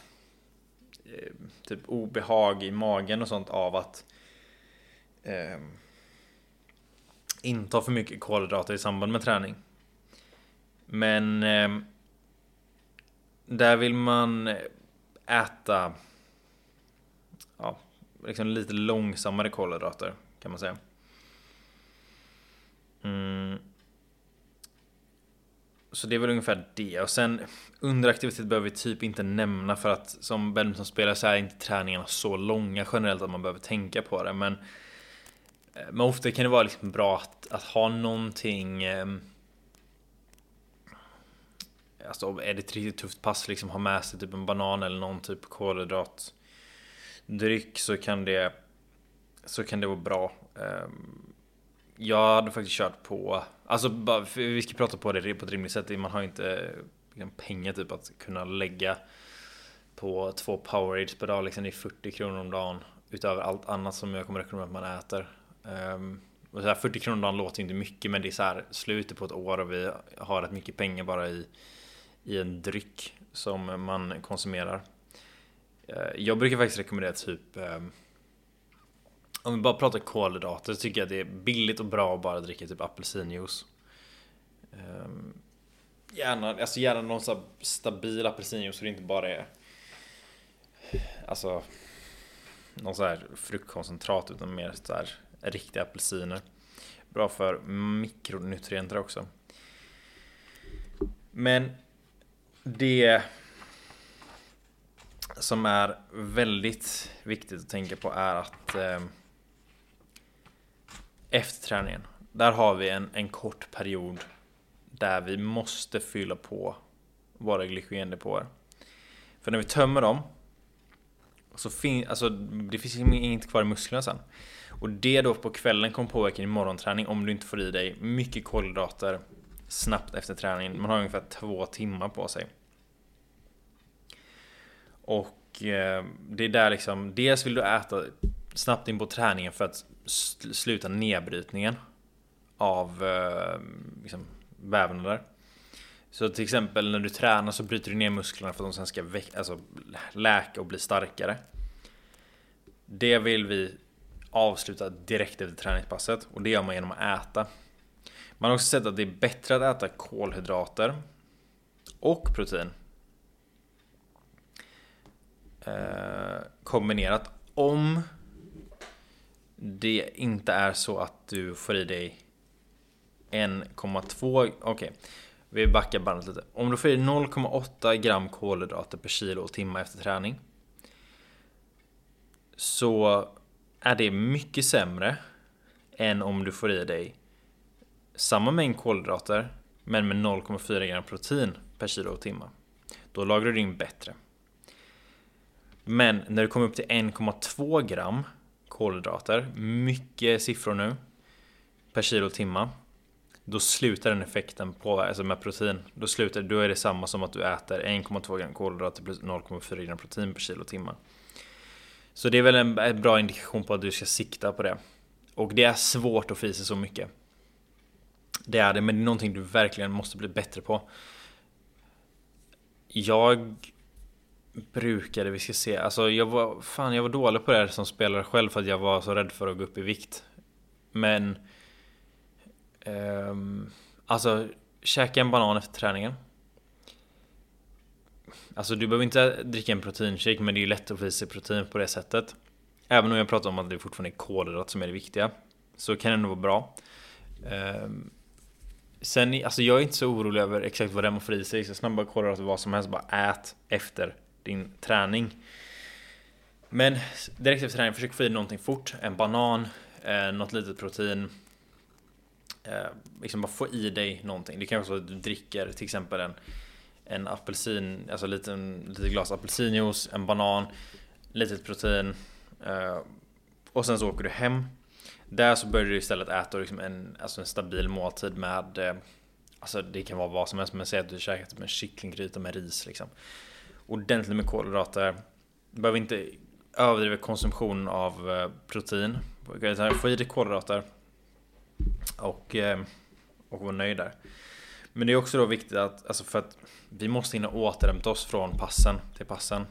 eh, typ obehag i magen och sånt av att eh, inta för mycket kolhydrater i samband med träning. Men eh, där vill man äta ja, liksom lite långsammare kolhydrater kan man säga. Mm. Så det är väl ungefär det. Och sen underaktivitet behöver vi typ inte nämna för att som badmintonspelare så är inte träningarna så långa generellt att man behöver tänka på det. Men, eh, men ofta kan det vara liksom bra att, att ha någonting eh, Alltså är det ett riktigt tufft pass liksom ha med sig typ en banan eller någon typ kolhydratdryck så kan det Så kan det vara bra ehm, jag hade faktiskt kört på Alltså bara, vi ska prata på det på ett rimligt sätt Man har inte liksom, pengar typ att kunna lägga På två Powerades per dag liksom Det är 40 kronor om dagen Utöver allt annat som jag kommer rekommendera att man äter um, och så här 40 kronor om dagen låter inte mycket men det är så här slutet på ett år och vi har rätt mycket pengar bara i i en dryck som man konsumerar. Uh, jag brukar faktiskt rekommendera typ eh, om vi bara pratar kolhydrater så tycker jag det är billigt och bra att bara dricka typ apelsinjuice. Ehm, gärna, alltså gärna någon så stabil apelsinjuice så det inte bara är Alltså Någon så här fruktkoncentrat utan mer så här riktiga apelsiner. Bra för mikronutrienter också. Men det som är väldigt viktigt att tänka på är att eh, efter träningen, där har vi en, en kort period där vi måste fylla på våra glykogendepåer. För när vi tömmer dem så fin alltså, det finns liksom inget kvar i musklerna sen. Och det då på kvällen kommer påverka din morgonträning om du inte får i dig mycket kolhydrater snabbt efter träningen. Man har ungefär två timmar på sig. Och eh, det är där liksom, dels vill du äta snabbt in på träningen för att sluta nedbrytningen av eh, liksom, vävnader. Så till exempel när du tränar så bryter du ner musklerna för att de sen ska alltså, läka och bli starkare. Det vill vi avsluta direkt efter träningspasset och det gör man genom att äta. Man har också sett att det är bättre att äta kolhydrater och protein eh, kombinerat om det inte är så att du får i dig 1,2 okej okay. Vi backar bandet lite. Om du får i 0,8 gram kolhydrater per kilo och timme efter träning så är det mycket sämre än om du får i dig samma mängd kolhydrater men med 0,4 gram protein per kilo och timme. Då lagrar du in bättre. Men när du kommer upp till 1,2 gram kolhydrater, mycket siffror nu, per kilo och timma. Då slutar den effekten på, alltså med protein, då slutar då är det samma som att du äter 1,2 gram kolhydrater plus 0,4 gram protein per kilo och timma. Så det är väl en, en bra indikation på att du ska sikta på det. Och det är svårt att få i sig så mycket. Det är det, men det är någonting du verkligen måste bli bättre på. Jag brukade, vi ska se, alltså jag var, fan jag var dålig på det här som spelare själv för att jag var så rädd för att gå upp i vikt. Men... Um, alltså, käka en banan efter träningen. Alltså du behöver inte dricka en proteinshake men det är ju lätt att få i sig protein på det sättet. Även om jag pratar om att det fortfarande är kolhydrat som är det viktiga. Så kan det ändå vara bra. Um, sen, alltså jag är inte så orolig över exakt vad det man får i sig. Så snabba kolhydrater, vad som helst, bara ät efter din träning. Men direkt efter träning, försök få i dig någonting fort. En banan, eh, något litet protein. Eh, liksom bara få i dig någonting. Det kan vara så att du dricker till exempel en, en apelsin, alltså liten, lite glas apelsinjuice, en banan, litet protein. Eh, och sen så åker du hem. Där så börjar du istället äta liksom en, alltså en stabil måltid med eh, Alltså det kan vara vad som helst, men säg att du käkar typ en kycklinggryta med ris liksom ordentligt med kolhydrater. Du behöver inte överdriva konsumtion av eh, protein. Få i dig kolhydrater. Och, eh, och vara nöjd där. Men det är också då viktigt att, alltså för att vi måste hinna återhämta oss från passen till passen.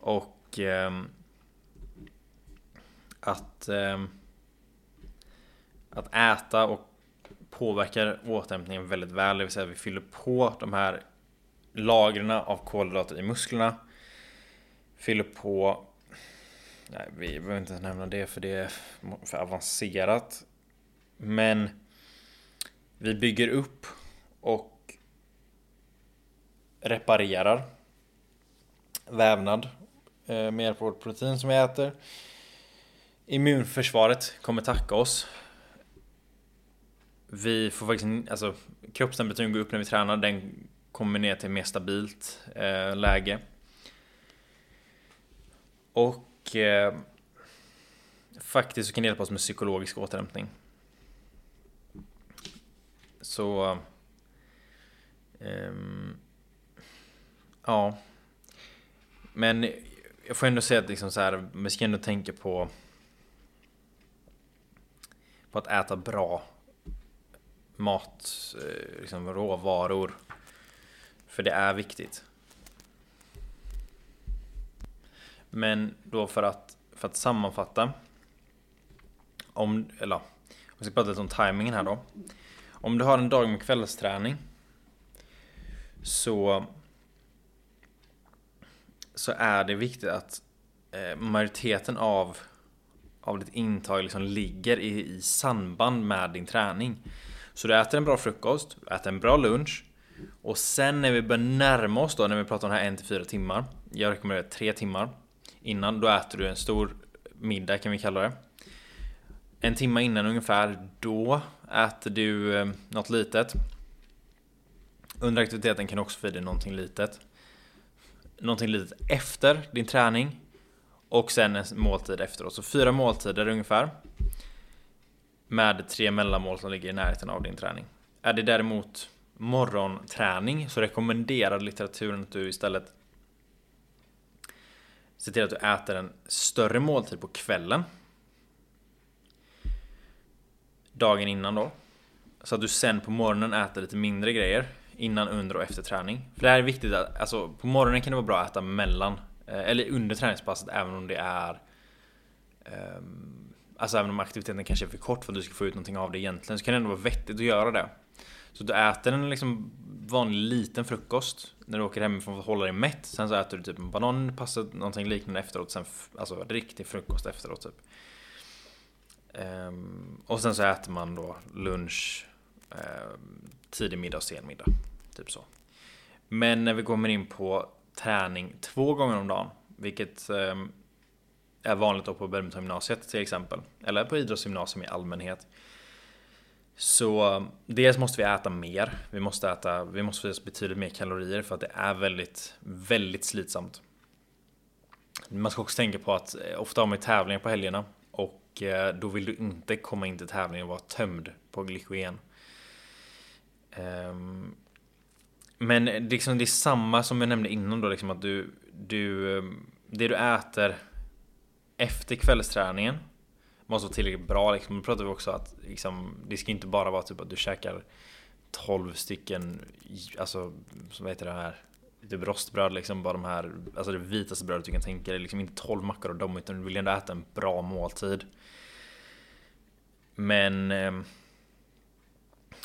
Och eh, att, eh, att äta och påverkar återhämtningen väldigt väl. Det vill säga att vi fyller på de här lagren av kolhydrater i musklerna. Fyller på... Nej, vi behöver inte nämna det för det är för avancerat. Men vi bygger upp och reparerar vävnad eh, med hjälp av vårt protein som vi äter. Immunförsvaret kommer tacka oss. Vi får faktiskt, alltså kroppstemperaturen går upp när vi tränar. Den kommer ner till mer stabilt eh, läge. Och eh, faktiskt så kan det hjälpa oss med psykologisk återhämtning. Så... Eh, ja. Men jag får ändå säga att liksom så här, vi ska ändå tänka på på att äta bra mat, eh, liksom råvaror för det är viktigt. Men då för att, för att sammanfatta. Om, eller om vi ska prata lite om timingen här då. Om du har en dag med kvällsträning. Så så är det viktigt att eh, majoriteten av, av ditt intag liksom ligger i, i samband med din träning. Så du äter en bra frukost, äter en bra lunch, och sen när vi börjar närma oss då, när vi pratar om det här 1-4 timmar. Jag rekommenderar 3 timmar. Innan, då äter du en stor middag kan vi kalla det. En timme innan ungefär, då äter du eh, något litet. Under aktiviteten kan du också få i dig någonting litet. Någonting litet efter din träning. Och sen en måltid efteråt. Så fyra måltider ungefär. Med tre mellanmål som ligger i närheten av din träning. Är det däremot morgonträning så rekommenderar litteraturen att du istället ser till att du äter en större måltid på kvällen. Dagen innan då. Så att du sen på morgonen äter lite mindre grejer innan, under och efter träning. För det här är viktigt att, alltså på morgonen kan det vara bra att äta mellan eh, eller under träningspasset även om det är um, Alltså även om aktiviteten kanske är för kort för att du ska få ut någonting av det egentligen så kan det ändå vara vettigt att göra det. Så du äter en liksom vanlig liten frukost när du åker hemifrån för att hålla dig mätt. Sen så äter du typ en banan, pasta, någonting liknande efteråt. Sen alltså riktig frukost efteråt typ. Um, och sen så äter man då lunch, um, tidig middag och sen middag. Typ så. Men när vi kommer in på träning två gånger om dagen, vilket um, är vanligt då på badmintongymnasiet till exempel. Eller på idrottsgymnasium i allmänhet. Så um, dels måste vi äta mer. Vi måste äta, vi måste få i oss betydligt mer kalorier för att det är väldigt, väldigt slitsamt. Man ska också tänka på att eh, ofta har man tävlingar på helgerna och eh, då vill du inte komma in till tävlingen och vara tömd på glykogen. Ehm, men eh, liksom det är samma som jag nämnde innan då, liksom att du, du, ehm, det du äter efter kvällsträningen måste vara tillräckligt bra liksom. Då pratar vi också att liksom, det ska inte bara vara typ att du käkar 12 stycken, alltså, som heter det här? Typ rostbröd liksom, bara de här, alltså det vitaste brödet du kan tänka dig. Liksom inte 12 mackor av dem, utan du vill ändå äta en bra måltid. Men ehm,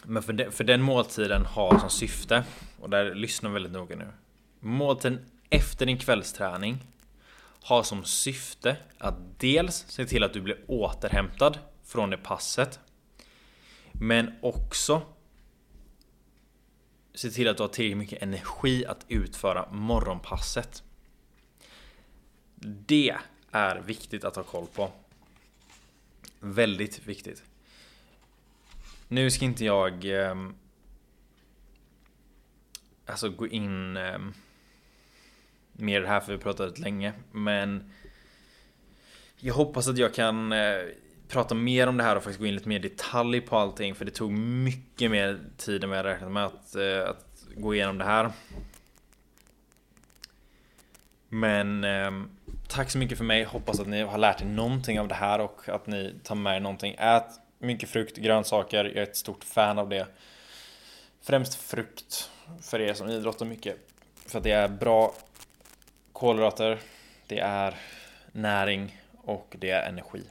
men för, de, för den måltiden har som syfte, och där lyssnar väldigt noga nu. Måltiden efter din kvällsträning har som syfte att dels se till att du blir återhämtad från det passet. Men också se till att du har tillräckligt mycket energi att utföra morgonpasset. Det är viktigt att ha koll på. Väldigt viktigt. Nu ska inte jag ehm, Alltså gå in eh, Mer det här för vi har pratat länge men Jag hoppas att jag kan eh, Prata mer om det här och faktiskt gå in lite mer detalj på allting för det tog mycket mer tid än vad jag räknat med att, eh, att gå igenom det här Men ehm, Tack så mycket för mig, hoppas att ni har lärt er någonting av det här och att ni tar med er någonting. Ät mycket frukt, grönsaker, jag är ett stort fan av det. Främst frukt för er som idrottar mycket. För att det är bra kolhydrater, det är näring och det är energi.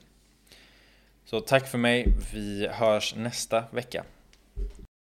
Så tack för mig, vi hörs nästa vecka.